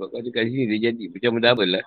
Sebab kalau dekat sini dia jadi macam double lah.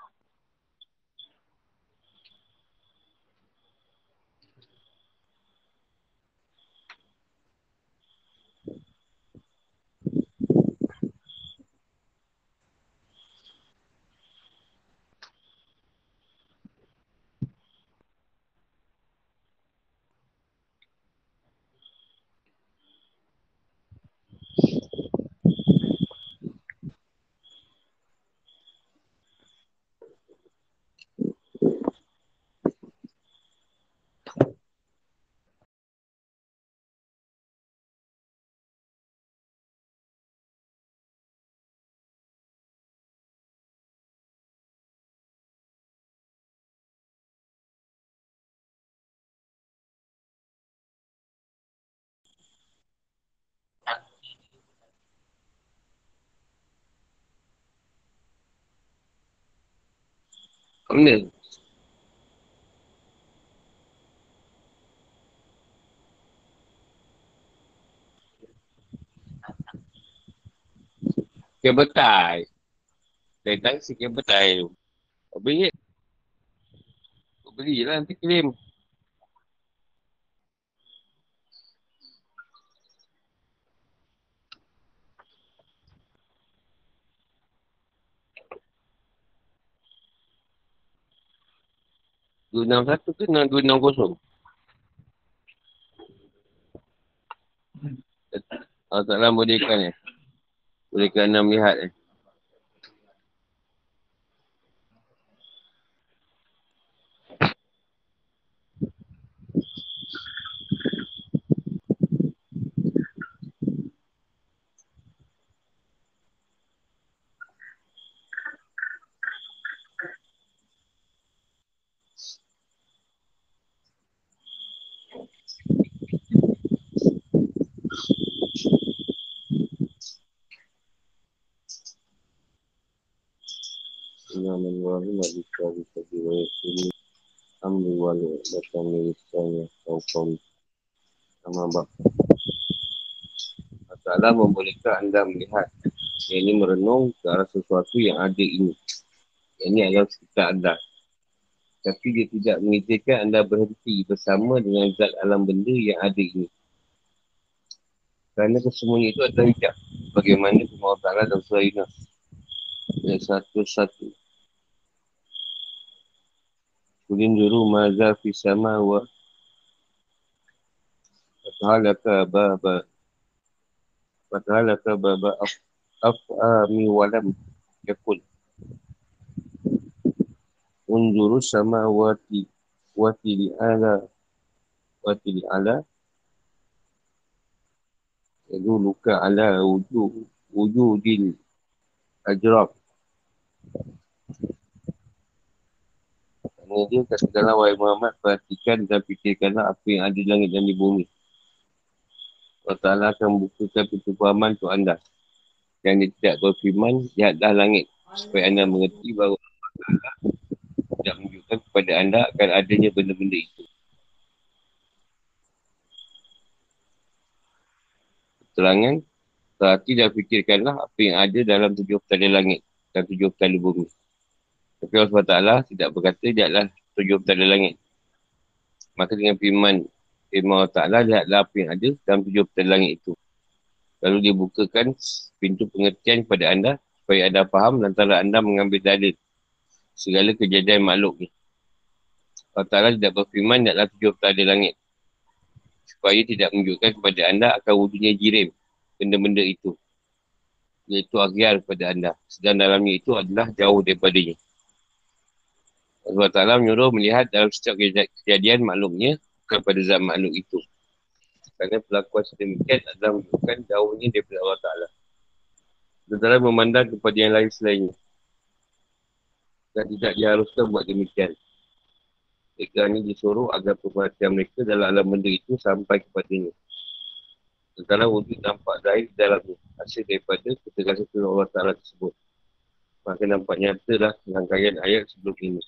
Benda. Kabel tie. Datang si kabel tie tu. Apa ingat? Belilah nanti claim. Dua enam satu ke dua enam kosong? Allah Ta'ala bolehkan eh. Bolehkan enam lihat eh. Alhamdulillah Alhamdulillah Alhamdulillah Alhamdulillah membolehkan anda melihat yang ini merenung ke arah sesuatu yang ada ini. Yang ini adalah sekitar anda. Tapi dia tidak mengizinkan anda berhenti bersama dengan zat alam benda yang ada ini. Kerana kesemuanya itu adalah hijab. Bagaimana kemauan Allah dan Surah Yunus yang satu-satu. Kulin juru maza fi sama wa Fathalaka baba. Fathalaka baba Af'ami walam Yakul Unjuru sama wati Wati li ala Wati li ala. Yadu luka ala wujud Wujudil Ajrab. Ini dia katakanlah wahai Muhammad perhatikan dan fikirkanlah apa yang ada di langit dan di bumi. Allah Ta'ala akan bukakan pintu pahaman untuk anda. Yang dia tidak berfirman, lihatlah langit. Supaya anda mengerti bahawa Allah tidak menunjukkan kepada anda akan adanya benda-benda itu. Keterangan, perhati dan fikirkanlah apa yang ada dalam tujuh petala langit dan tujuh petala bumi. Tapi Allah Ta'ala tidak berkata dia adalah tujuh petala langit. Maka dengan firman firman Allah Ta'ala lihatlah apa yang ada dalam tujuh petala langit itu. Lalu dia bukakan pintu pengertian kepada anda supaya anda faham antara anda mengambil dalil segala kejadian makhluk ni. Allah Ta'ala tidak berfirman adalah tujuh petala langit. Supaya tidak menunjukkan kepada anda akan wujudnya jirim benda-benda itu. Iaitu agiar kepada anda. Sedang dalamnya itu adalah jauh daripadanya. Allah Ta'ala menyuruh melihat dalam setiap kejadian maklumnya kepada zat makhluk itu. Kerana pelakuan sedemikian adalah menunjukkan jauhnya daripada Allah Ta'ala. Setelah memandang kepada yang lain selainnya. Dan tidak diharuskan buat demikian. Mereka hanya disuruh agar perhatian mereka dalam alam benda itu sampai kepadanya. Setelah wujud nampak zahir dalamnya. Hasil daripada ketegasan Allah Ta'ala tersebut. Maka nampak nyata lah rangkaian ayat sebelum ini.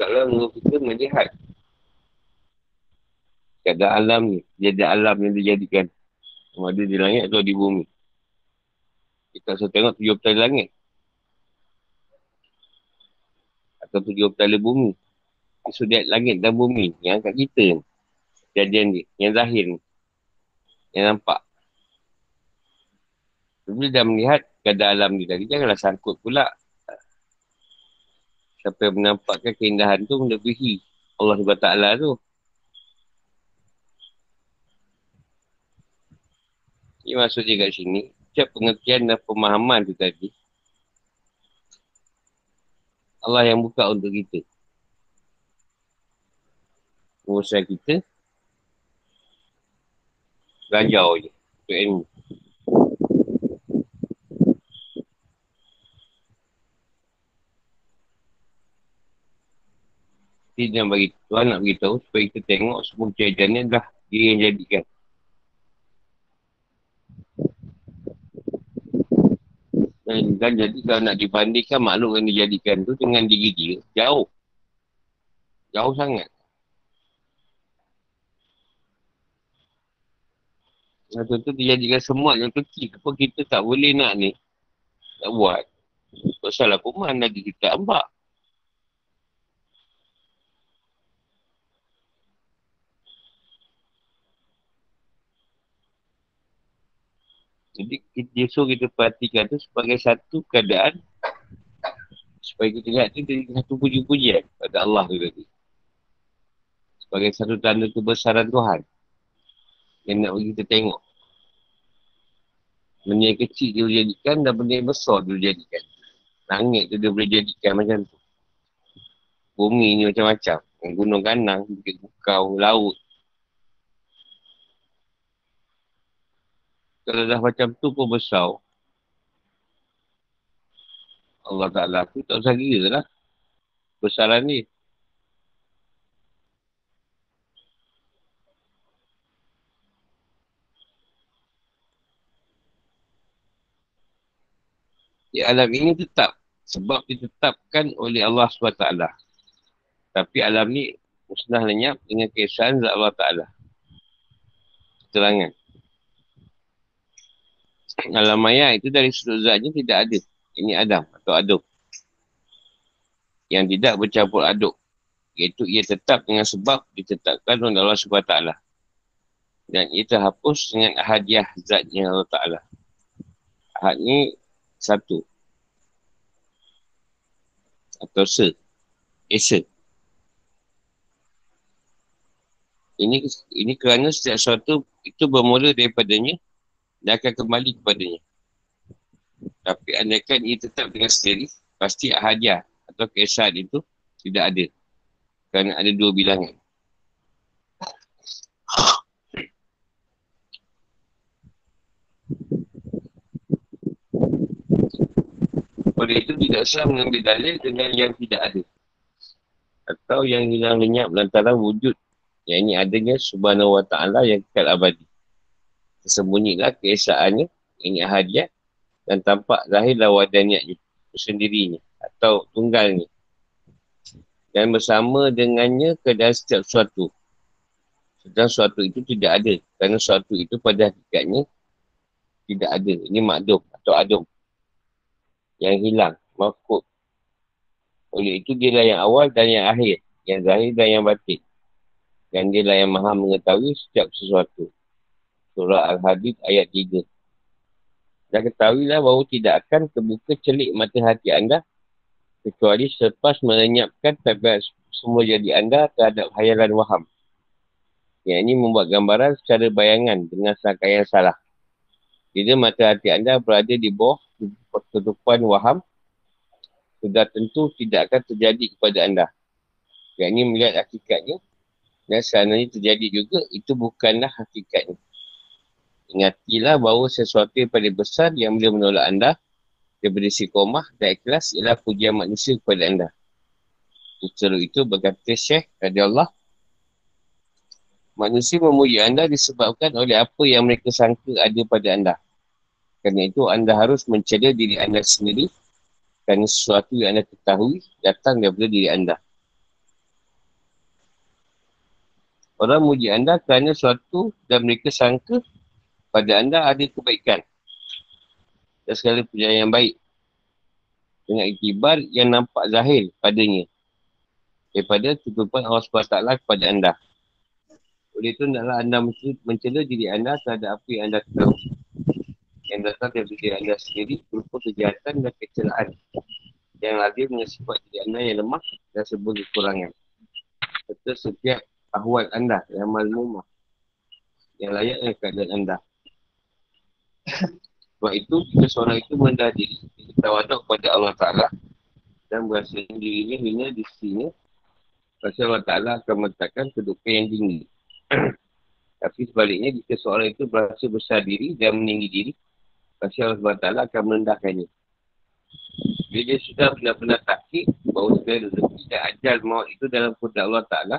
Ta'ala menurut kita melihat keadaan alam ni. Jadi alam yang dijadikan. Sama ada di langit atau di bumi. Kita rasa tengok tujuh petala langit. Atau tujuh petala bumi. So, dia langit dan bumi. Yang kat kita ni. Kejadian ni. Yang zahir ni. Yang nampak. Bila dah melihat keadaan alam ni tadi, janganlah sangkut pula. Siapa yang menampakkan keindahan tu melebihi Allah SWT tu. Ini maksudnya kat sini, setiap pengertian dan pemahaman tu tadi, Allah yang buka untuk kita. Urusan kita, belanjau je untuk ilmu. Dia nak bagi Tuhan nak beritahu supaya kita tengok semua kejadian ni dah dia yang jadikan. Dan, dan jadi kalau nak dibandingkan makhluk yang dijadikan tu dengan diri dia, jauh. Jauh sangat. Nah, tu tu dijadikan semua yang kecil. Apa kita tak boleh nak ni? Tak buat. Pasal aku mana lagi kita ambak. Jadi dia suruh kita perhatikan tu sebagai satu keadaan supaya kita lihat tu jadi satu puji-pujian pada Allah tu tadi. Sebagai satu tanda kebesaran Tuhan yang nak kita tengok. Benda yang kecil dia boleh jadikan dan benda yang besar dia boleh jadikan. Langit tu dia boleh jadikan macam tu. Bumi ni macam-macam. Gunung ganang, bukit bukau, laut, Kalau dah macam tu pun besar. Allah Ta'ala tu tak usah kira lah. Besaran ni. Di alam ini tetap. Sebab ditetapkan oleh Allah SWT. Tapi alam ni musnah lenyap dengan kesan Allah Ta'ala. Keterangan. Alam maya itu dari sudut zatnya tidak ada. Ini Adam atau aduk. Yang tidak bercampur aduk. Iaitu ia tetap dengan sebab ditetapkan oleh Allah SWT. Dan ia terhapus dengan hadiah zatnya Allah Ta'ala. Ahad ni satu. Atau se. Esa. Ini ini kerana setiap sesuatu itu bermula daripadanya dia akan kembali kepadanya. Tapi andaikan ia tetap dengan sendiri, pasti ahadiah atau kesan itu tidak ada. Kerana ada dua bilangan. Oleh itu tidak sah mengambil dalil dengan yang tidak ada. Atau yang hilang lenyap lantaran wujud. Yang ini adanya subhanahu wa ta'ala yang kekal abadi tersembunyilah keesaannya ini hadiah dan tampak lahirlah wadaniatnya sendirinya atau tunggalnya. Dan bersama dengannya keadaan setiap suatu. Sedang suatu itu tidak ada kerana suatu itu pada hakikatnya tidak ada. Ini makdum atau adum yang hilang makhluk oleh itu dia yang awal dan yang akhir yang zahir dan yang batin. Dan dia yang maha mengetahui setiap sesuatu Surah Al-Hadid ayat 3. Dan ketahuilah bahawa tidak akan terbuka celik mata hati anda kecuali selepas melenyapkan tabiat semua jadi anda terhadap hayalan waham. Yang ini membuat gambaran secara bayangan dengan sangka yang salah. Bila mata hati anda berada di bawah ketutupan waham, sudah tentu tidak akan terjadi kepada anda. Yang ini melihat hakikatnya dan seandainya terjadi juga, itu bukanlah hakikatnya. Ingatilah bahawa sesuatu yang paling besar yang boleh menolak anda daripada komah dan ikhlas ialah pujian manusia kepada anda. Setelah itu berkata Syekh kata Allah Manusia memuji anda disebabkan oleh apa yang mereka sangka ada pada anda. Kerana itu anda harus mencela diri anda sendiri kerana sesuatu yang anda ketahui datang daripada diri anda. Orang muji anda kerana suatu dan mereka sangka pada anda ada kebaikan. Dan segala perjalanan yang baik. Dengan iktibar yang nampak zahir padanya. Daripada tutupan Allah SWT kepada anda. Oleh itu, hendaklah anda mencela diri anda terhadap apa yang anda tahu. Yang datang dari diri anda sendiri berupa kejahatan dan kecelakaan. Yang lagi dengan sifat diri anda yang lemah dan sebuah kekurangan. Serta setiap ahwal anda yang malmumah. Yang layak dengan keadaan anda. Sebab itu, jika seorang itu mendah diri, kita wadah kepada Allah Ta'ala dan berasa dirinya hina di sini, Pasti Allah Ta'ala akan meletakkan kedudukan yang tinggi. Tapi sebaliknya jika seorang itu berasa besar diri dan meninggi diri, pasti Allah SWT akan merendahkannya. Bila dia sudah benar-benar takik bahawa segala rezeki dan ajal maut itu dalam kuda Allah Ta'ala,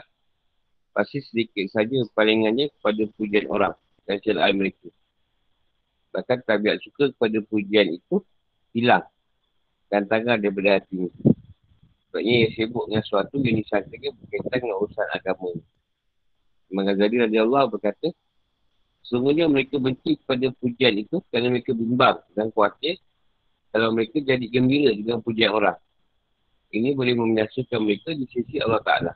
pasti sedikit saja palingannya kepada pujian orang dan celaan mereka. Bahkan tabiat suka kepada pujian itu hilang dan tangan daripada hati Sebabnya ia sibuk dengan sesuatu yang disangkakan berkaitan dengan urusan agama. Imam Ghazali Allah berkata, Sungguhnya mereka benci kepada pujian itu kerana mereka bimbang dan khawatir kalau mereka jadi gembira dengan pujian orang. Ini boleh membinasakan mereka di sisi Allah Ta'ala.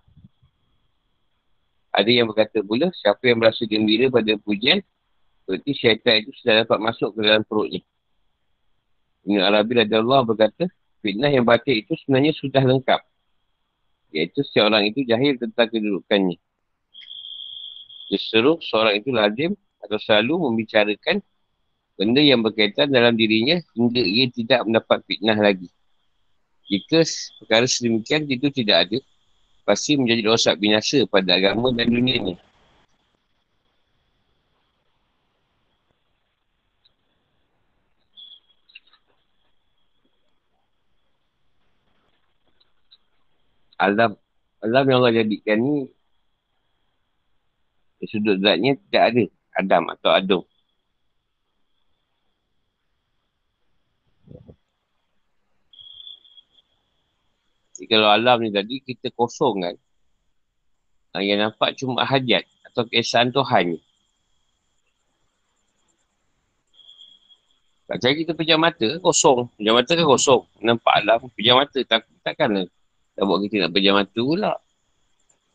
Ada yang berkata pula, siapa yang merasa gembira pada pujian, berarti syaitan itu sudah dapat masuk ke dalam perutnya. Ini Arabi Allah berkata, fitnah yang batin itu sebenarnya sudah lengkap. Iaitu seorang itu jahil tentang kedudukannya. Justru seorang itu lazim atau selalu membicarakan benda yang berkaitan dalam dirinya hingga ia tidak mendapat fitnah lagi. Jika perkara sedemikian itu tidak ada, pasti menjadi rosak binasa pada agama dan dunia Alam, alam yang Allah jadikan ni di sudut zatnya tidak ada Adam atau Adum. Jadi kalau alam ni tadi kita kosong kan. Ah, yang nampak cuma hajat atau kesan Tuhan ni. Tak cari kita pejam mata kosong. Pejam mata kan kosong. Nampak alam pejam mata. Tak, takkan tak buat kita nak pejam mata pula.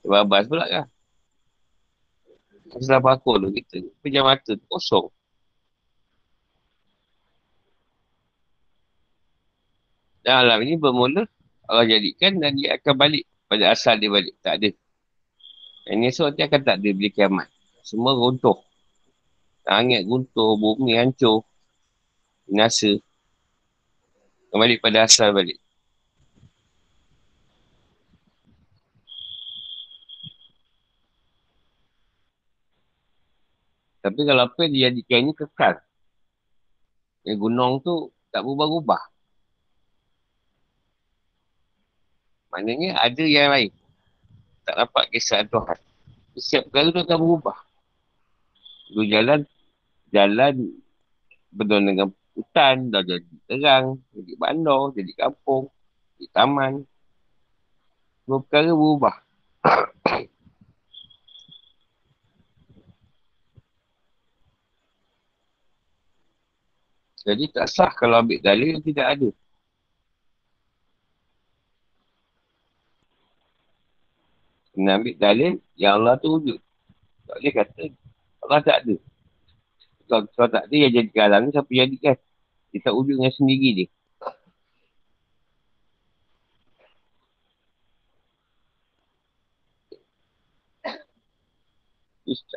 Sebab abas pula kan. Setelah bakul tu kita pejam mata tu kosong. Dan alam ini bermula Allah jadikan dan dia akan balik pada asal dia balik. Tak ada. Yang ni esok dia akan tak ada bila kiamat. Semua runtuh. Langit runtuh, bumi hancur. Binasa. Kembali pada asal balik. Tapi kalau apa yang dijadikan ini kekal. Yang gunung tu tak berubah-ubah. Maknanya ada yang lain. Tak dapat kisah Tuhan. Setiap perkara tu akan berubah. Dua jalan, jalan berdua dengan hutan, dah jadi terang, jadi bandar, jadi kampung, jadi taman. Dua perkara berubah. Jadi tak sah kalau ambil dalil yang tidak ada. Kena ambil dalil yang Allah tu wujud. Tak boleh kata Allah tak ada. Kalau, kalau tak ada yang jadi alam ni siapa jadikan? Dia tak wujud dengan sendiri dia.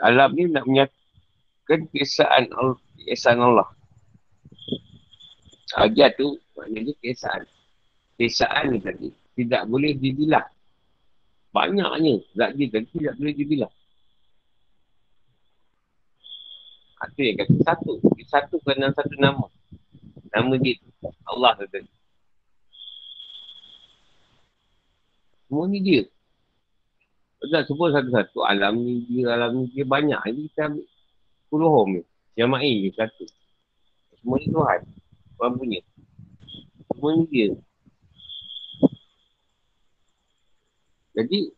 Alam ni nak menyatakan keesaan Allah. Allah. Hajat tu maknanya kesaan. Kesaan ni tadi tidak boleh dibilang. Banyaknya zat dia tadi tidak boleh dibilang. Itu yang kata satu. Dia satu kerana satu nama. Nama dia Allah tadi. Semua ni dia. Tak sebut satu-satu. Alam ni dia, alam ni dia banyak. Ini kita ambil puluh ni. Jama'i je satu. Semua ni Tuhan. Tuhan punya. Semua dia. Jadi,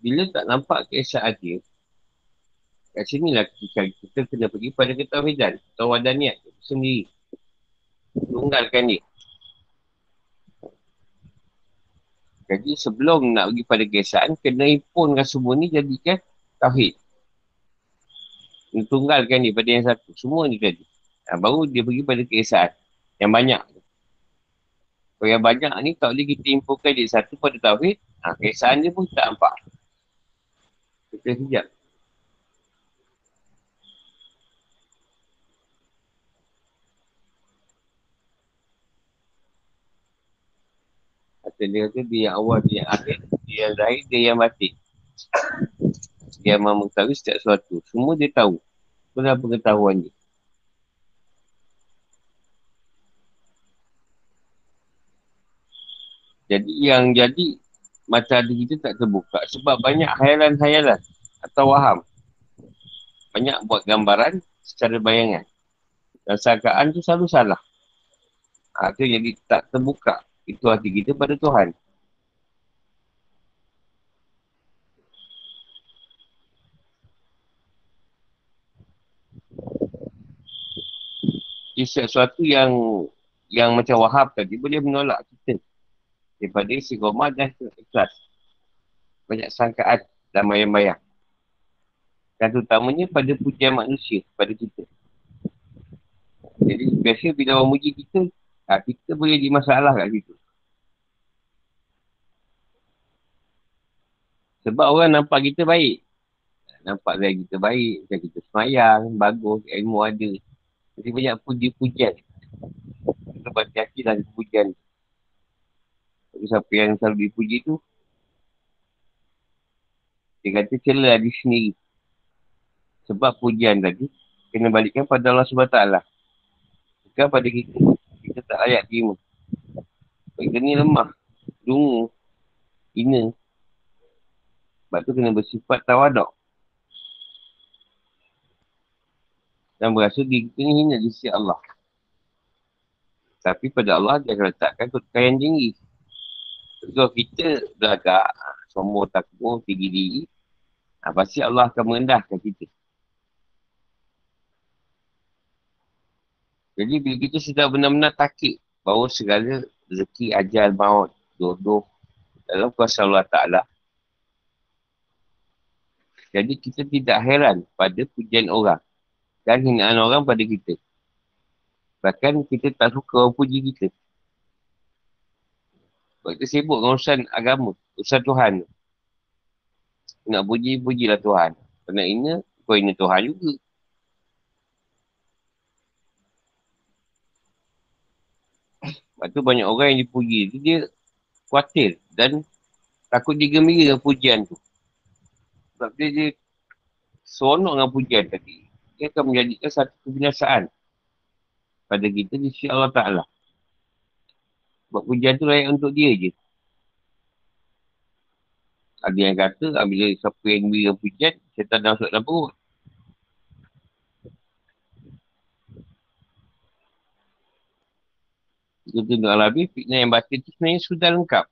bila tak nampak keesaan dia, kat sini lah kita, kita kena pergi pada ketahuidan atau wadaniat sendiri. Tunggalkan dia. Jadi sebelum nak pergi pada keesaan, kena impunkan semua ni jadikan tauhid. Tunggalkan dia pada yang satu. Semua ni tadi. Ha, baru dia pergi pada keesaan. Yang banyak. Kalau yang banyak ni tak boleh kita impunkan dia satu pada tauhid, ha, keesaan dia pun tak nampak. Kita sekejap. Dia kata dia yang awal, dia yang akhir, dia yang zahir, dia yang batin. Dia yang mengetahui setiap sesuatu. Semua dia tahu. Benar pengetahuan dia. Jadi yang jadi mata hati kita tak terbuka sebab banyak hayalan-hayalan atau waham. Banyak buat gambaran secara bayangan. Dan sangkaan tu selalu salah. Ha, tu jadi tak terbuka. Itu hati kita pada Tuhan. Jadi sesuatu yang yang macam wahab tadi boleh menolak kita daripada istiqomah dan ikhlas. Banyak sangkaan dan bayang-bayang. Dan terutamanya pada pujian manusia pada kita. Jadi biasa bila orang muji kita, ha, kita boleh jadi masalah kat situ. Sebab orang nampak kita baik. Nampak gaya kita baik, macam kita semayang, bagus, ilmu ada. Jadi banyak puji-pujian. Kita berhati-hati dalam pujian. Siapa yang selalu dipuji tu Dia kata celah di sendiri. Sebab pujian tadi Kena balikkan pada Allah SWT Bukan pada kita. Kita tak layak terima. Kita ni lemah Dungu Ina Sebab tu kena bersifat tawadok Dan berasa diri kita ni hina di sisi Allah. Tapi pada Allah dia akan letakkan kekayaan tinggi. Kalau kita belagak, sombong takut, tinggi diri, ha, pasti Allah akan merendahkan kita. Jadi bila kita sudah benar-benar takik bahawa segala rezeki, ajal, maut, jodoh dalam kuasa Allah Ta'ala. Jadi kita tidak heran pada pujian orang dan hinaan orang pada kita. Bahkan kita tak suka orang puji kita. Sebab kita sibuk dengan urusan agama, urusan Tuhan. Nak puji, pujilah Tuhan. Kalau nak ina, kau ina Tuhan juga. Sebab tu banyak orang yang dipuji tu dia khawatir dan takut digembira dengan pujian tu. Sebab dia, dia seronok dengan pujian tadi. Dia akan menjadikan satu kebinasaan pada kita di sisi Allah Ta'ala. Sebab pujian tu layak untuk dia je. Ada yang kata, ah, bila siapa yang beri pujian, syaitan dah masuk dalam perut. Kita tengok Al-Habib, fitnah yang batin tu sebenarnya sudah lengkap.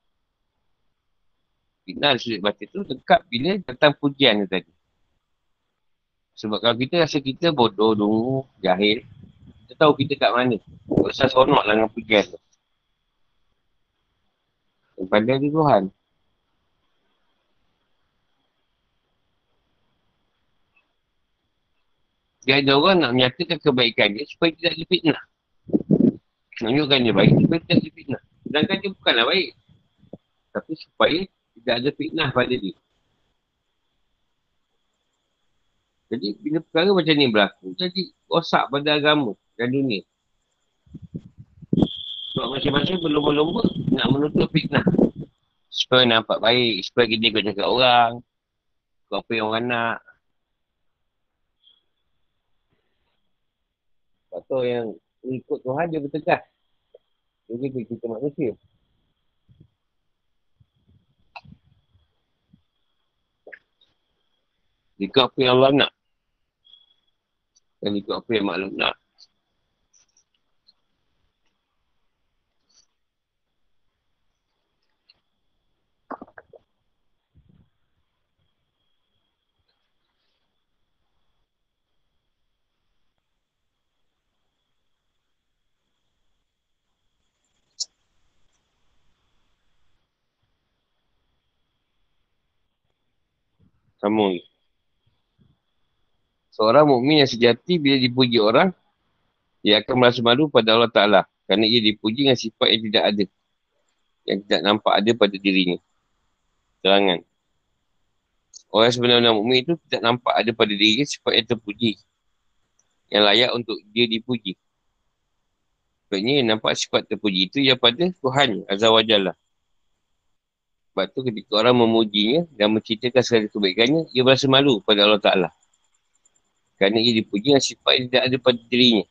Fitnah sudut batin tu lengkap bila datang pujian tu tadi. Sebab kalau kita rasa kita bodoh, dungu, jahil, kita tahu kita kat mana. Tak usah seronok lah dengan pujian tu. Kepada Tuhan. Dia ada orang nak menyatakan kebaikan dia supaya tidak difitnah. Menunjukkan dia baik supaya tidak difitnah. Sedangkan dia bukanlah baik. Tapi supaya tidak ada fitnah pada dia. Jadi bila perkara macam ni berlaku, jadi rosak pada agama dan dunia. Masing-masing berlomba-lomba nak menutup fitnah. Supaya nampak baik, supaya kita ikut cakap orang. Kau apa yang orang nak. Sebab tu yang ikut Tuhan dia bertegas. Jadi kita manusia. Ikut apa yang Allah nak. Dan ikut apa yang maklum nak. Sambung lagi. Seorang mukmin yang sejati bila dipuji orang, dia akan merasa malu pada Allah Ta'ala. Kerana ia dipuji dengan sifat yang tidak ada. Yang tidak nampak ada pada dirinya. Terangan. Orang sebenarnya mukmin itu tidak nampak ada pada dirinya sifat yang terpuji. Yang layak untuk dia dipuji. Sebabnya nampak sifat terpuji itu yang pada Tuhan Azza wa Jalla. Sebab tu ketika orang memujinya dan menceritakan segala kebaikannya, ia berasa malu pada Allah Ta'ala. Kerana ia dipuji dengan sifat yang tidak ada pada dirinya.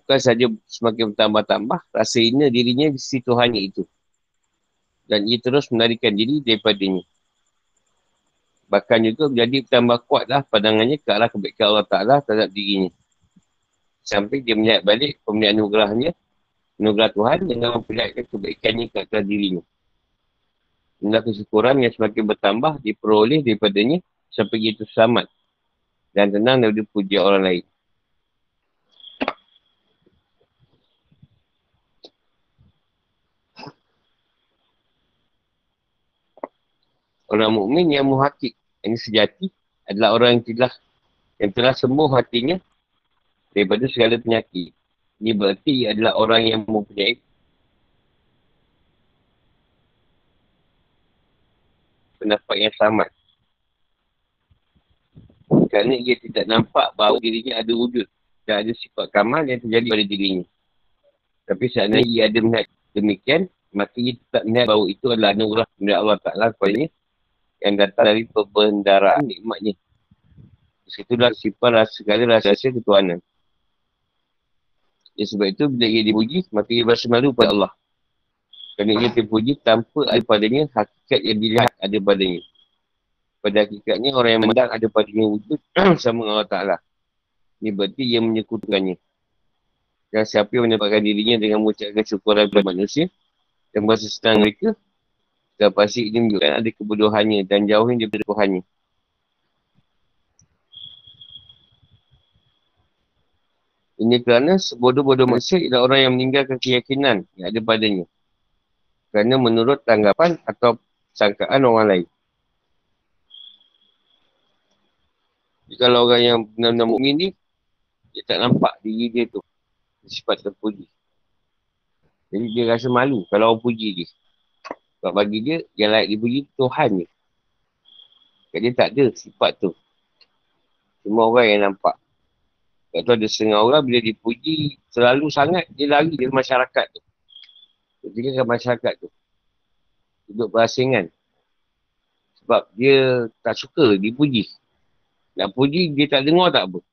Bukan saja semakin bertambah-tambah, rasa ina dirinya di sisi Tuhannya itu. Dan ia terus menarikan diri daripadanya. Bahkan juga menjadi bertambah kuatlah pandangannya ke arah kebaikan Allah Ta'ala terhadap dirinya. Sampai dia melihat balik pemilihan anugerahnya, anugerah Tuhan dengan memperlihatkan kebaikannya ke atas dirinya. Benda kesyukuran yang semakin bertambah diperoleh daripadanya sampai dia itu selamat dan tenang daripada puji orang lain. Orang mukmin yang muhakik, yang sejati adalah orang yang telah yang telah sembuh hatinya daripada segala penyakit. Ini berarti adalah orang yang mempunyai pendapat yang sama. Kerana ia tidak nampak bahawa dirinya ada wujud dan ada sifat kamal yang terjadi pada dirinya. Tapi seandainya ia ada melihat demikian, maka ia tetap melihat bahawa itu adalah anugerah dari Allah Ta'ala kepadanya yang datang dari perbendaraan nikmatnya. Disitulah sifat segala rahsia ketuhanan. Ya, sebab itu bila ia dipuji, maka ia berasa malu pada Allah. Kerana ia terpuji tanpa ada padanya hakikat yang dilihat ada padanya. Pada hakikatnya orang yang mendang ada padanya wujud sama Allah Ta'ala. Ini berarti ia menyekutukannya. Dan siapa yang mendapatkan dirinya dengan mengucapkan syukuran kepada manusia dan berasa senang mereka, dan pasti ini menunjukkan ada kebodohannya dan jauhin daripada Tuhannya. Ini kerana sebodoh-bodoh manusia ialah orang yang meninggalkan keyakinan yang ada padanya. Kerana menurut tanggapan atau sangkaan orang lain. Jadi kalau orang yang benar-benar mukmin ni, dia tak nampak diri dia tu. Sifat terpuji. Jadi dia rasa malu kalau orang puji dia. Sebab bagi dia, yang layak dipuji Tuhan ni. Dia tak ada sifat tu. Semua orang yang nampak. Tak tahu ada setengah orang bila dipuji selalu sangat dia lari dari masyarakat tu. Dia tinggalkan masyarakat tu. Duduk berasingan. Sebab dia tak suka dipuji. Nak puji dia tak dengar tak apa.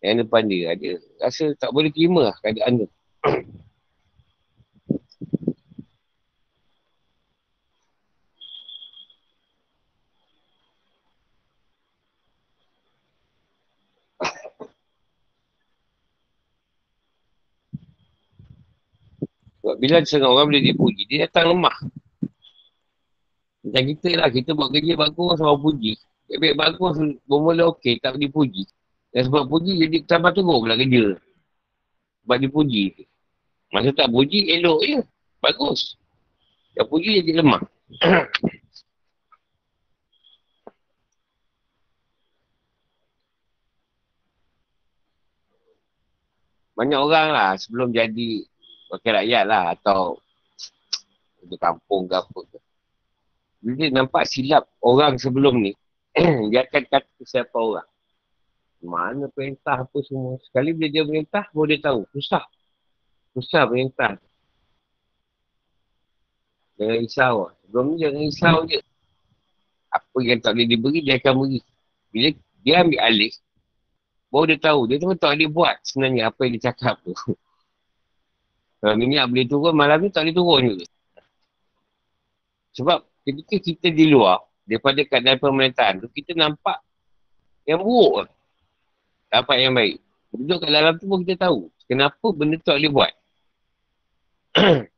Yang depan dia. Dia rasa tak boleh terima lah keadaan tu. Sebab bila setengah orang boleh dipuji, dia datang lemah. Macam kita lah, kita buat kerja bagus, orang puji. Baik bagus, bermula okey, tak dipuji. Dan sebab puji, jadi tambah teruk pula kerja. Sebab dipuji. Masa tak puji, elok je. Bagus. Tak puji, jadi lemah. Banyak orang lah sebelum jadi wakil rakyat lah atau untuk kampung ke apa ke. Bila nampak silap orang sebelum ni, dia akan kata siapa orang. Mana perintah apa semua. Sekali bila dia perintah, baru dia tahu. Susah. Susah perintah. Jangan risau. Sebelum ni jangan risau je. Apa yang tak boleh diberi, dia akan beri. Bila dia ambil alih, baru dia tahu. Dia tu tak boleh buat sebenarnya apa yang dia cakap tu. Kalau minyak boleh turun, malam ni tak boleh turun juga. Sebab ketika kita di luar, daripada keadaan pemerintahan tu, kita nampak yang buruk. Nampak yang baik. Duduk kat dalam tu pun kita tahu. Kenapa benda tu tak boleh buat.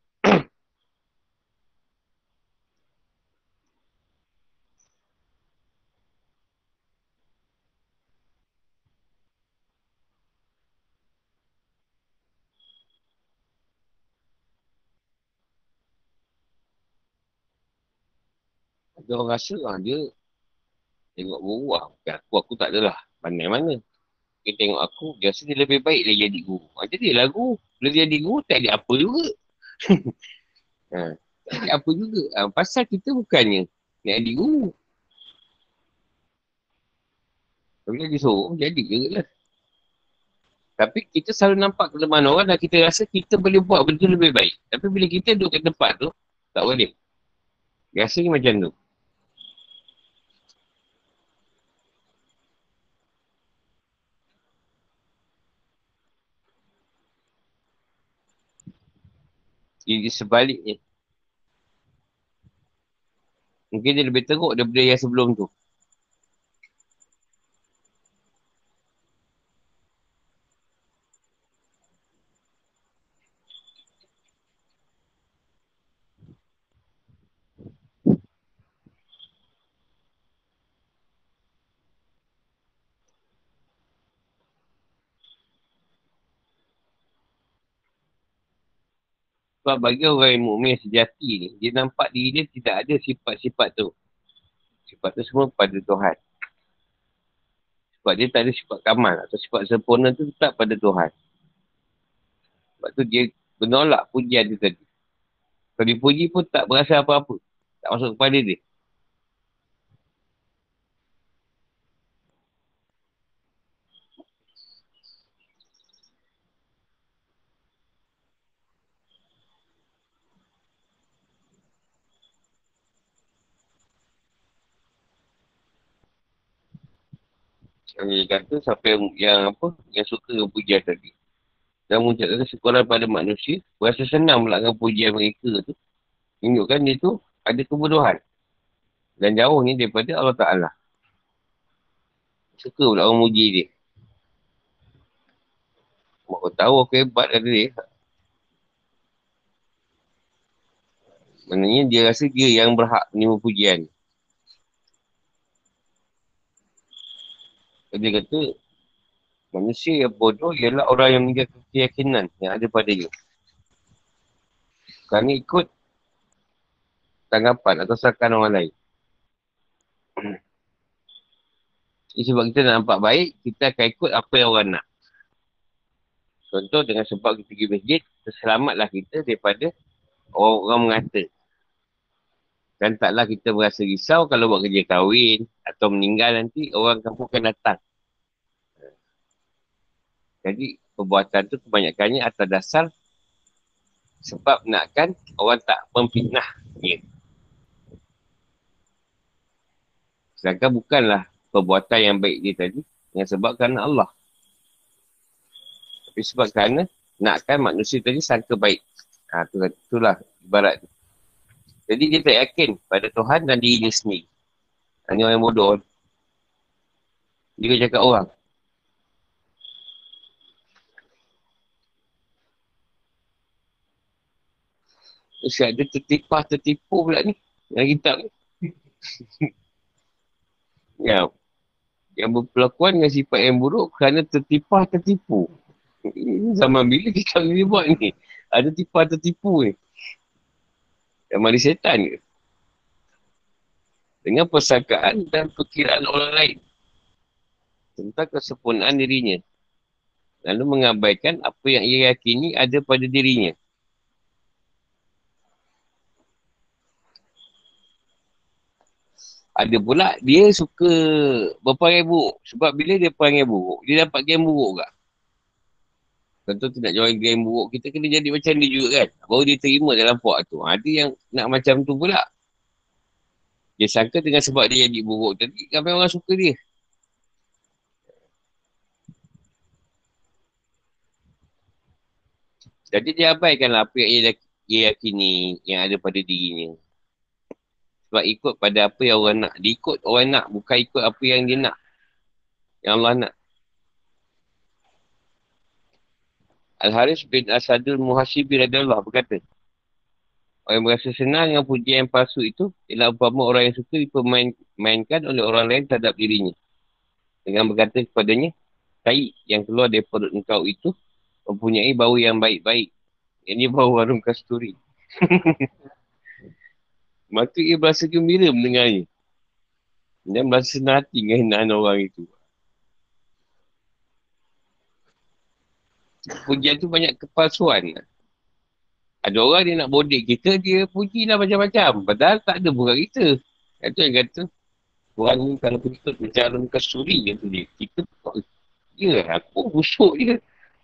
Dia orang rasa lah, dia tengok guru lah. Aku, aku tak adalah. Pandai mana. Dia tengok aku, dia rasa dia lebih baik dia jadi guru. Ha, jadi lah guru. Bila dia jadi guru, tak ada apa juga. ha, tak ada apa juga. Ha, pasal kita bukannya nak jadi guru. Kalau dia suruh, jadi je lah. Tapi kita selalu nampak kelemahan orang dan kita rasa kita boleh buat benda lebih baik. Tapi bila kita duduk kat tempat tu, tak boleh. Rasanya macam tu. Jadi sebaliknya. Mungkin dia lebih teruk daripada yang sebelum tu. Sebab bagi orang yang mu'min sejati ni, dia nampak diri dia tidak ada sifat-sifat tu. Sifat tu semua pada Tuhan. Sebab dia tak ada sifat kamal atau sifat sempurna tu tetap pada Tuhan. Sebab tu dia menolak pujian tu tadi. Kalau dipuji pun tak berasa apa-apa. Tak masuk kepada dia. Dia kata siapa yang, yang apa yang suka dengan pujian tadi. Dan mengucapkan sekolah pada manusia, berasa senang melakukan pujian mereka tu. Tunjukkan dia tu ada kebodohan. Dan jauh ni daripada Allah Ta'ala. Suka pula orang muji dia. Mak tahu aku hebat kata dia. Maknanya dia rasa dia yang berhak menerima pujian. Dia kata, manusia yang bodoh ialah orang yang menjaga keyakinan yang ada pada dia. Kerana ikut tanggapan atau sakan orang lain. Ini sebab kita nak nampak baik, kita akan ikut apa yang orang nak. Contoh dengan sebab kita pergi masjid, terselamatlah kita daripada orang-orang mengata. Dan taklah kita berasa risau kalau buat kerja kahwin atau meninggal nanti orang kampung akan datang. Jadi perbuatan tu kebanyakannya atas dasar sebab nakkan orang tak memfitnah dia. Sedangkan bukanlah perbuatan yang baik dia tadi yang sebab kerana Allah. Tapi sebab kerana nakkan manusia tadi sangka baik. Ha, tu, itulah ibarat tu. Jadi dia tak yakin pada Tuhan dan diri dia sendiri. Hanya orang yang bodoh. Dia cakap orang. Mesti ada tertipah, tertipu pula ni. Yang kita ni. ya. Yang berpelakuan dengan sifat yang buruk kerana tertipah, tertipu. Zaman bila kita ni buat ni? Ada tipah, tertipu ni. Yang mari setan ke? Dengan persangkaan dan perkiraan orang lain. Tentang kesempurnaan dirinya. Lalu mengabaikan apa yang ia yakini ada pada dirinya. Ada pula dia suka berperangai buruk. Sebab bila dia perangai buruk, dia dapat game buruk tak? Contoh tu nak jual game buruk, kita kena jadi macam dia juga kan. Baru dia terima dalam puak tu. Ada yang nak macam tu pula. Dia sangka dengan sebab dia jadi buruk tadi, ramai orang suka dia. Jadi dia abaikanlah apa yang ia, ia yakini yang ada pada dirinya. Sebab ikut pada apa yang orang nak. Dia ikut orang nak, bukan ikut apa yang dia nak. Yang Allah nak. Al-Haris bin Asadul Muhasibi radiyallahu berkata, Orang yang merasa senang dengan pujian yang palsu itu ialah umpama orang yang suka dipermainkan oleh orang lain terhadap dirinya. Dengan berkata kepadanya, tai yang keluar dari perut engkau itu mempunyai bau yang baik-baik. Ini bau warung kasturi. Maka ia berasa gembira mendengarnya. Dan berasa senang hati dengan hinaan orang itu. Pujian tu banyak kepalsuan. Ada orang dia nak bodek kita, dia puji lah macam-macam. Padahal tak ada bukan kita. Itu yang kata, orang ni kalau kita mencalonkan suri je tu dia. Kita, ya aku busuk dia.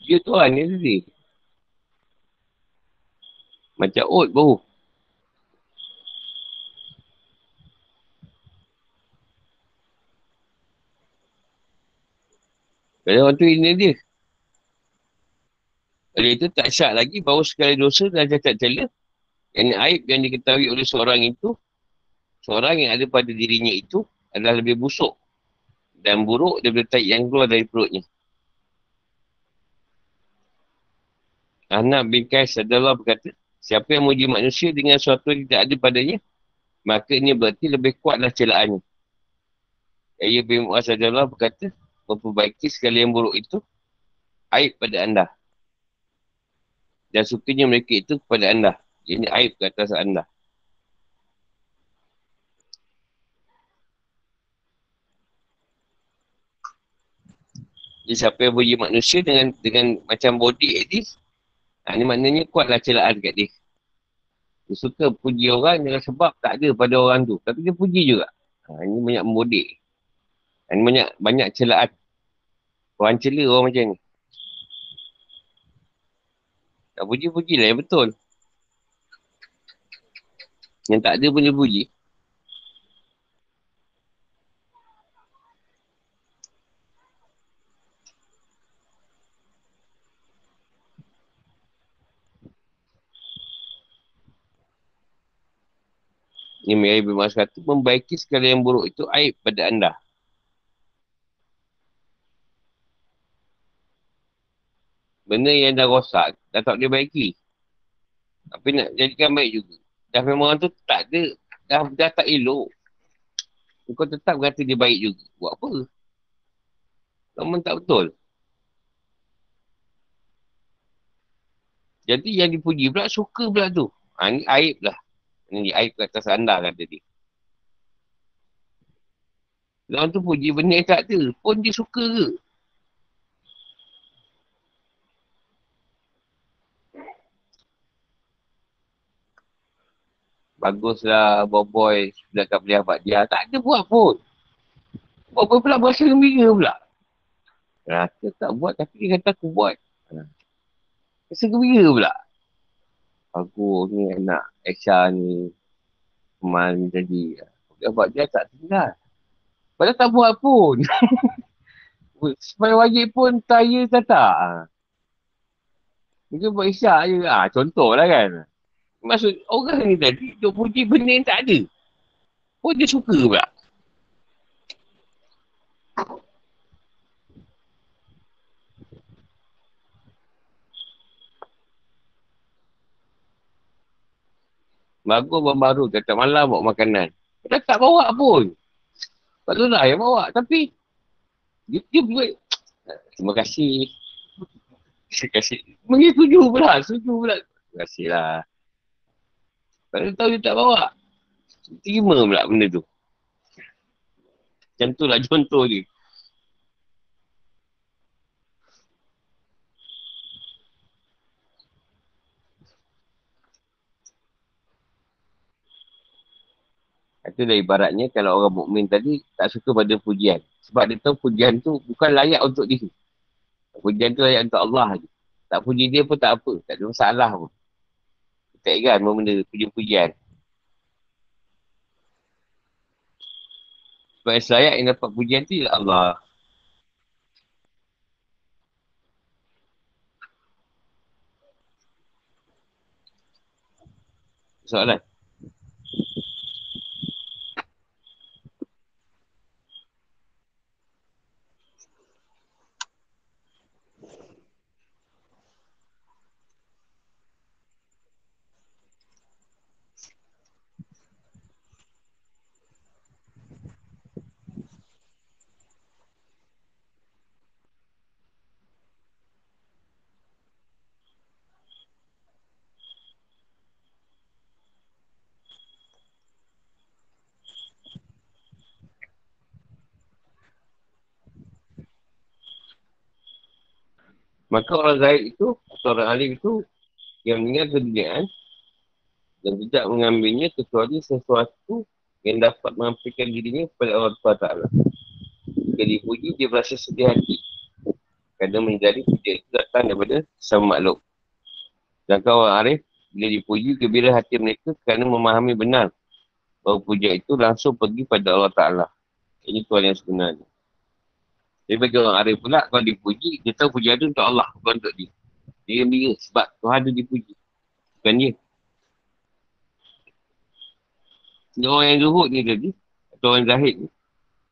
Dia tuan dia tu dia. Macam oat baru. Kalau orang tu ini dia. Oleh itu tak syak lagi bahawa sekali dosa dan cacat celah yang aib yang diketahui oleh seorang itu seorang yang ada pada dirinya itu adalah lebih busuk dan buruk daripada taik yang keluar dari perutnya. Anak bin Qais adalah berkata, siapa yang memuji manusia dengan sesuatu yang tidak ada padanya, maka ini berarti lebih kuatlah celaannya. Ayah bin Mu'az adalah berkata, memperbaiki segala yang buruk itu, aib pada anda dan sukanya mereka itu kepada anda. Ini aib ke atas anda. Jadi siapa yang beri manusia dengan dengan macam body at this, ha, ni maknanya kuatlah celaan kat dia. Dia suka puji orang dengan sebab tak ada pada orang tu. Tapi dia puji juga. Ha, ini banyak membodik. Ha, ini banyak banyak celaan. Orang cela orang macam ni. Tak puji-puji lah yang betul. Yang tak ada pun dia puji. Ini Mary bin membaiki segala yang buruk itu aib pada anda. Benda yang dah rosak, dah tak boleh baiki. Tapi nak jadikan baik juga. Dah memang orang tu tak ada, dah, dah tak elok. Kau tetap kata dia baik juga. Buat apa? Memang tak betul. Jadi yang dipuji pula, suka pula tu. Ha, ni aib lah. Ini aib ke atas anda kata dia. Orang tu puji benda yang tak ada. Pun dia suka ke? Baguslah boy sudah tak boleh abad dia. Tak ada buat pun. Boy pula berasa gembira pula. Rasa tak buat tapi dia kata aku buat. Rasa gembira pula. Aku ni anak Aisyah ni. Teman jadi. Abad dia tak tinggal. Padahal tak buat pun. Supaya wajib pun taya tak tak. Mungkin buat isyak je. Ah, contoh lah kan. Maksud orang ni tadi duk puji benda yang tak ada. Oh dia suka pula. Bagus abang baru kata malam bawa makanan. Dia tak bawa pun. Tak tahu lah yang bawa. Tapi dia, dia buat. Terima kasih. Terima kasih. Mungkin setuju pula. Setuju pula. Terima kasih lah. Kalau tahu dia tak bawa. Terima pula benda tu. Macam tu lah contoh dia. Itu ibaratnya kalau orang mukmin tadi tak suka pada pujian. Sebab dia tahu pujian tu bukan layak untuk dia. Pujian tu layak untuk Allah je. Tak puji dia pun tak apa. Tak ada masalah pun tak kan benda pujian-pujian. Sebab saya yang dapat pujian tu ialah Allah. Soalan? Maka orang zahid itu, atau orang alim itu, yang mengingat keduniaan, dan tidak mengambilnya kecuali sesuatu yang dapat mengampikan dirinya kepada Allah SWT. Jika dipuji, dia berasa sedih hati. Kerana menjadi puji itu datang daripada sama makhluk. Dan kalau orang arif, bila dipuji, kebira hati mereka kerana memahami benar bahawa pujian itu langsung pergi pada Allah Ta'ala. Ini Tuhan yang sebenarnya. Jadi bagi orang arif pula, kalau dipuji, dia tahu pujian itu untuk Allah, bukan untuk dia. Dia gembira sebab Tuhan itu dipuji. Bukan dia. Dia orang yang zuhud ni tadi, atau orang zahid ni.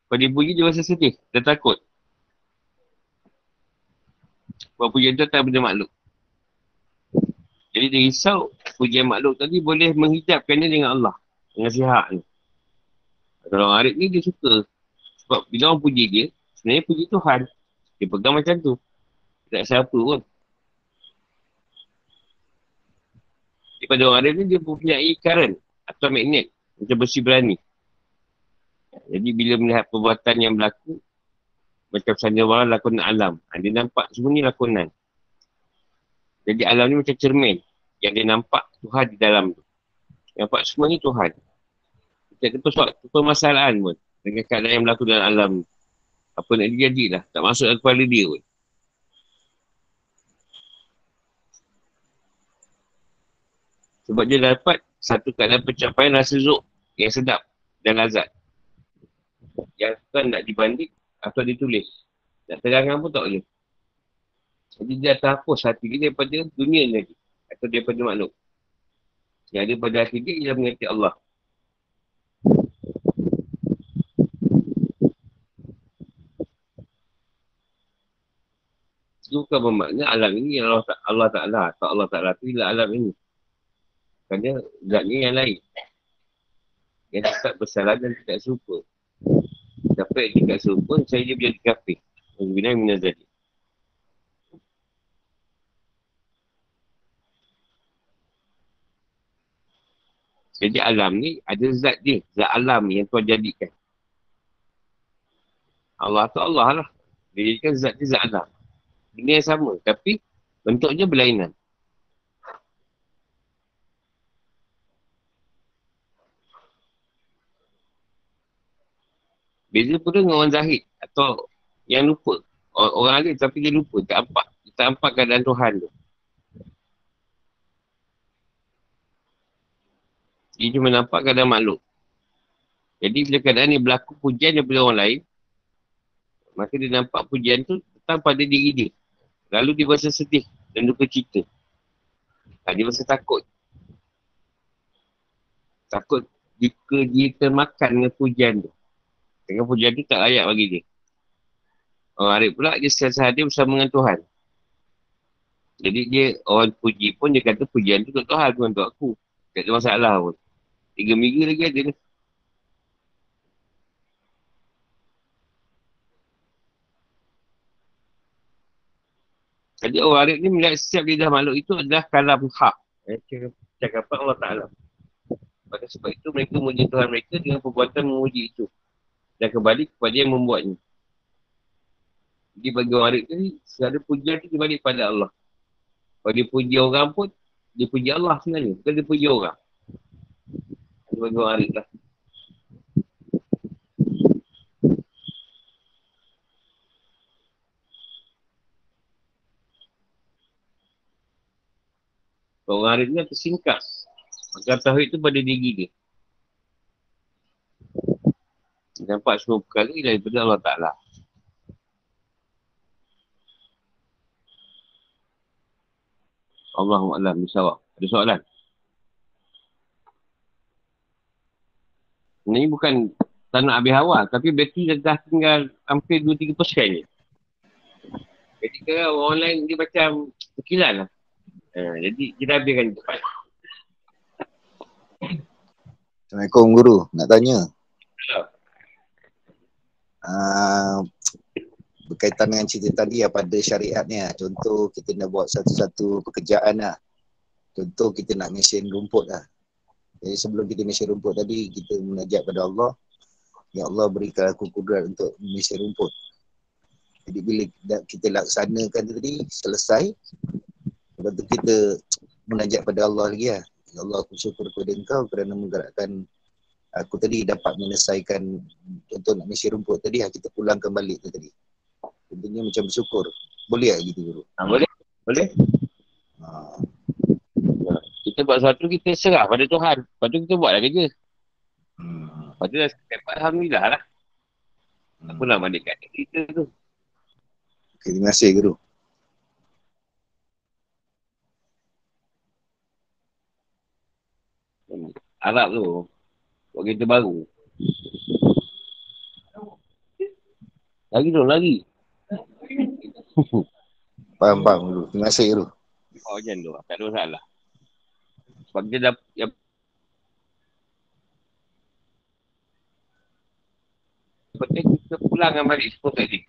Kalau dipuji, dia rasa sedih, dia takut. Sebab pujian tu tak benda makhluk. Jadi dia risau pujian makhluk tadi boleh menghijabkannya dengan Allah. Dengan sihat ni. Kalau orang arif ni dia suka. Sebab bila orang puji dia, Sebenarnya puji Tuhan. Dia pegang macam tu. Tak siapa pun. Jadi pada orang Arab ni dia mempunyai current atau magnet. Macam besi berani. Jadi bila melihat perbuatan yang berlaku, macam sandiwara lakonan alam. Ha, dia nampak semua ni lakonan. Jadi alam ni macam cermin. Yang dia nampak Tuhan di dalam tu. Nampak semua ni Tuhan. Tak ada permasalahan pun. Dengan keadaan yang berlaku dalam alam ni. Apa nak jadi lah. Tak masuk dalam kepala dia pun. Sebab dia dapat satu keadaan pencapaian rasa zuk yang sedap dan lazat. Yang kan nak dibanding atau ditulis. Nak terangkan pun tak boleh. Jadi dia terhapus hati dia daripada dunia ni. Atau daripada makhluk. Yang ada pada hati dia ialah mengerti Allah. Itu bukan bermakna alam ini Allah, Allah Ta'ala atau Allah Ta'ala itu ialah alam ini. Kerana zatnya yang lain. Yang tak bersalah dan tidak serupa. Siapa yang tidak serupa, saya dia menjadi kafir. Bina minat jadi. Jadi alam ni ada zat dia. Zat alam yang tuan jadikan. Allah tu Allah lah. Dia jadikan zat dia zat alam. Benda yang sama. Tapi bentuknya berlainan. Beza pun dengan orang zahid atau yang lupa. Orang lain tapi dia lupa. Tak nampak. Tak nampak keadaan Tuhan tu. Dia cuma nampak keadaan makhluk. Jadi bila keadaan ni berlaku pujian daripada orang lain, maka dia nampak pujian tu datang pada diri dia. Lalu dia rasa sedih dan duka cita. Ha, dia rasa takut. Takut jika dia termakan dengan pujian tu. Dengan pujian tu tak layak bagi dia. Orang Arif pula dia hadir bersama dengan Tuhan. Jadi dia orang puji pun dia kata pujian tu untuk Tuhan untuk aku. Tak ada masalah pun. Tiga minggu lagi ada ni. Jadi orang Arab ni melihat setiap lidah makhluk itu adalah kalam hak. Eh, cakapan Allah Ta'ala. Maka sebab itu mereka memuji Tuhan mereka dengan perbuatan memuji itu. Dan kembali kepada yang membuatnya. Jadi bagi orang Arab ni, segala pujian itu kembali kepada Allah. Kalau dia puji orang pun, dia puji Allah sebenarnya. Bukan dia puji orang. Bagi orang Arab lah. Orang Arif ni tersingkap. Maka tauhid tu pada diri dia. Nampak semua perkara daripada Allah Ta'ala. Allahumma'alam. Misawak. Ada soalan? Ini bukan tanah habis awal. Tapi bateri dah tinggal hampir 2-3% je. Kalau orang lain dia macam berkilan lah. Uh, jadi kita habiskan cepat. Assalamualaikum Guru, nak tanya. Uh, berkaitan dengan cerita tadi apa ada syariatnya. Contoh kita nak buat satu-satu pekerjaan lah. Contoh kita nak mesin rumput lah. Jadi sebelum kita mesin rumput tadi, kita menajak pada Allah. Ya Allah berikan aku kudrat untuk mesin rumput. Jadi bila kita laksanakan tadi, selesai. Lepas tu kita menajak pada Allah lagi lah. Ya Allah aku syukur kepada engkau kerana menggerakkan aku tadi dapat menyelesaikan contoh nak misi rumput tadi lah kita pulangkan balik tu tadi. Tentunya macam bersyukur. Boleh tak gitu guru? Ha, boleh. Boleh. Ha. Kita buat sesuatu kita serah pada Tuhan. Lepas tu kita buatlah kerja. Hmm. Lepas tu dah dapat Alhamdulillah lah. Hmm. Apa nak balik kat kita tu. Okay, terima kasih guru. Arab tu Buat kereta baru. Lagi tu, lagi. Faham, faham dulu. Terima kasih dulu. Oh macam tu, tak ada masalah. Sebab kita dah yang Penting kita pulangkan balik sepuluh tadi.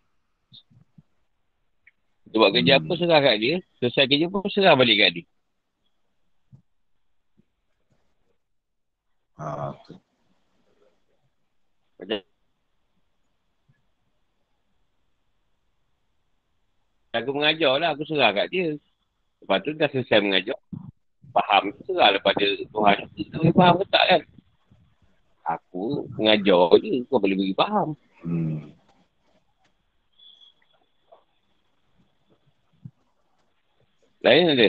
Kita buat kerja apa serah kat dia. Selesai kerja pun serah balik kat dia Ha. Macam Aku mengajar lah, aku serah kat dia. Lepas tu dah selesai mengajar. Faham tu serah lepas dia Tuhan. Kita boleh faham ke tak kan? Aku mengajar je, kau boleh bagi faham. Hmm. Lain ada.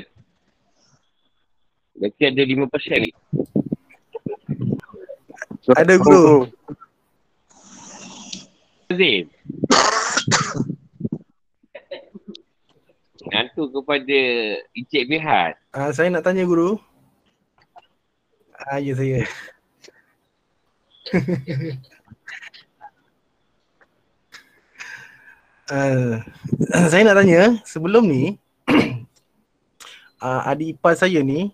Berarti ada 5% ni. Ada guru. Azim. Ngantu kepada Encik Mihat. Uh, saya nak tanya guru. Ah, ya saya. uh, saya nak tanya sebelum ni uh, adik ipar saya ni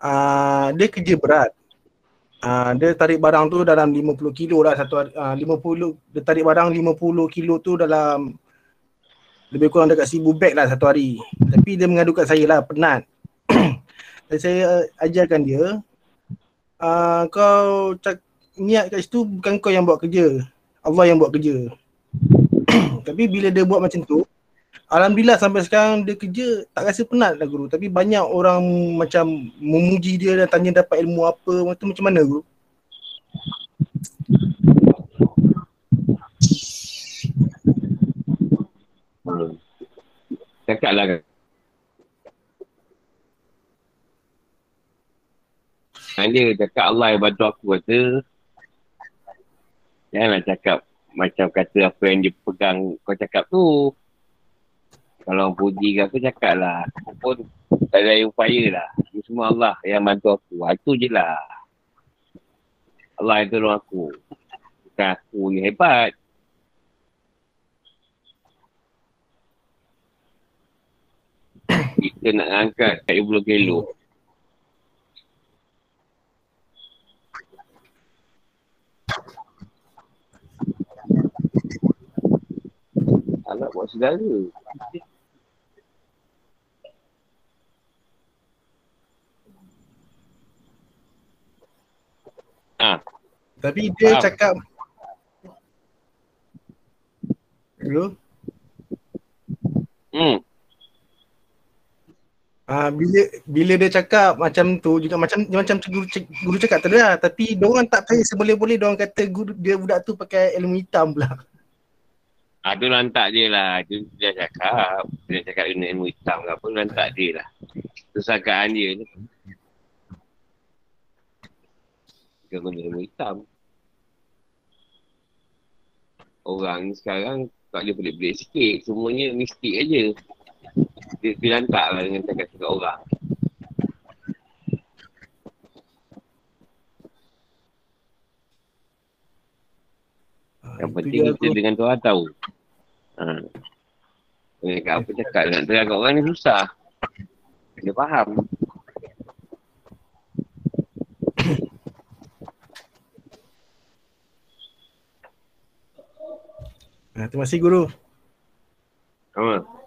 uh, dia kerja berat Uh, dia tarik barang tu dalam 50 kilo lah satu hari. Uh, 50, dia tarik barang 50 kilo tu dalam lebih kurang dekat 1000 bag lah satu hari. Tapi dia mengadu kat saya lah, penat. Dan saya uh, ajarkan dia, uh, kau cak, niat kat situ bukan kau yang buat kerja. Allah yang buat kerja. Tapi bila dia buat macam tu, Alhamdulillah sampai sekarang dia kerja tak rasa penat lah guru. Tapi banyak orang macam memuji dia dan tanya dapat ilmu apa. Macam, macam mana guru? Cakap lah kan. Dia cakap Allah yang bantu aku kata. Janganlah cakap macam kata apa yang dia pegang kau cakap tu. Kalau puji ke aku cakap lah. Aku pun tak ada upaya lah. Ini semua Allah yang bantu aku. Ha, itu je lah. Allah yang tolong aku. Bukan aku yang hebat. Kita nak angkat kat 20 kilo. Anak buat segala. Ha. Tapi dia Faham. cakap Hello? Hmm. Ah uh, bila bila dia cakap macam tu juga macam macam guru, guru cakap tadi lah tapi dia orang tak percaya seboleh-boleh dia orang kata guru dia budak tu pakai ilmu hitam pula. Ah tu lantak dia lah. Itu dia cakap. Dia cakap ilmu hitam ke apa lantak dia lah. Kesakaan dia tu. Dia guna ilmu hitam. Orang sekarang tak boleh pelik-pelik sikit. Semuanya mistik aja. Dia, dia lantak lah dengan cakap-cakap orang. Ah, Yang penting kita aku... dengan Tuhan tahu. Ha. Dengan apa cakap dengan terang orang ni susah. Dia faham. Terima kasih guru. Sama.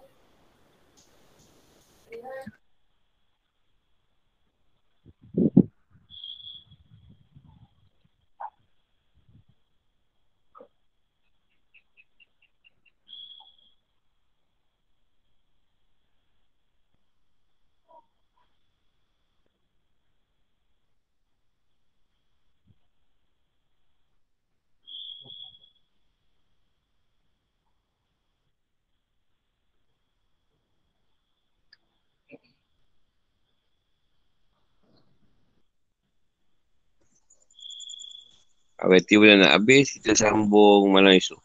Berarti bulan nak habis, kita sambung malam esok.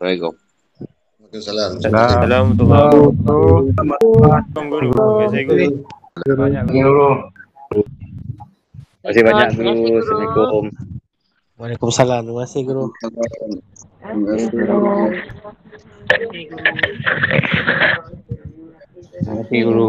Assalamualaikum. Waalaikumsalam. Guru. Guru. Terima kasih guru. Banyak guru. Terima kasih banyak guru. Assalamualaikum. Waalaikumsalam. Terima kasih guru. Terima kasih guru.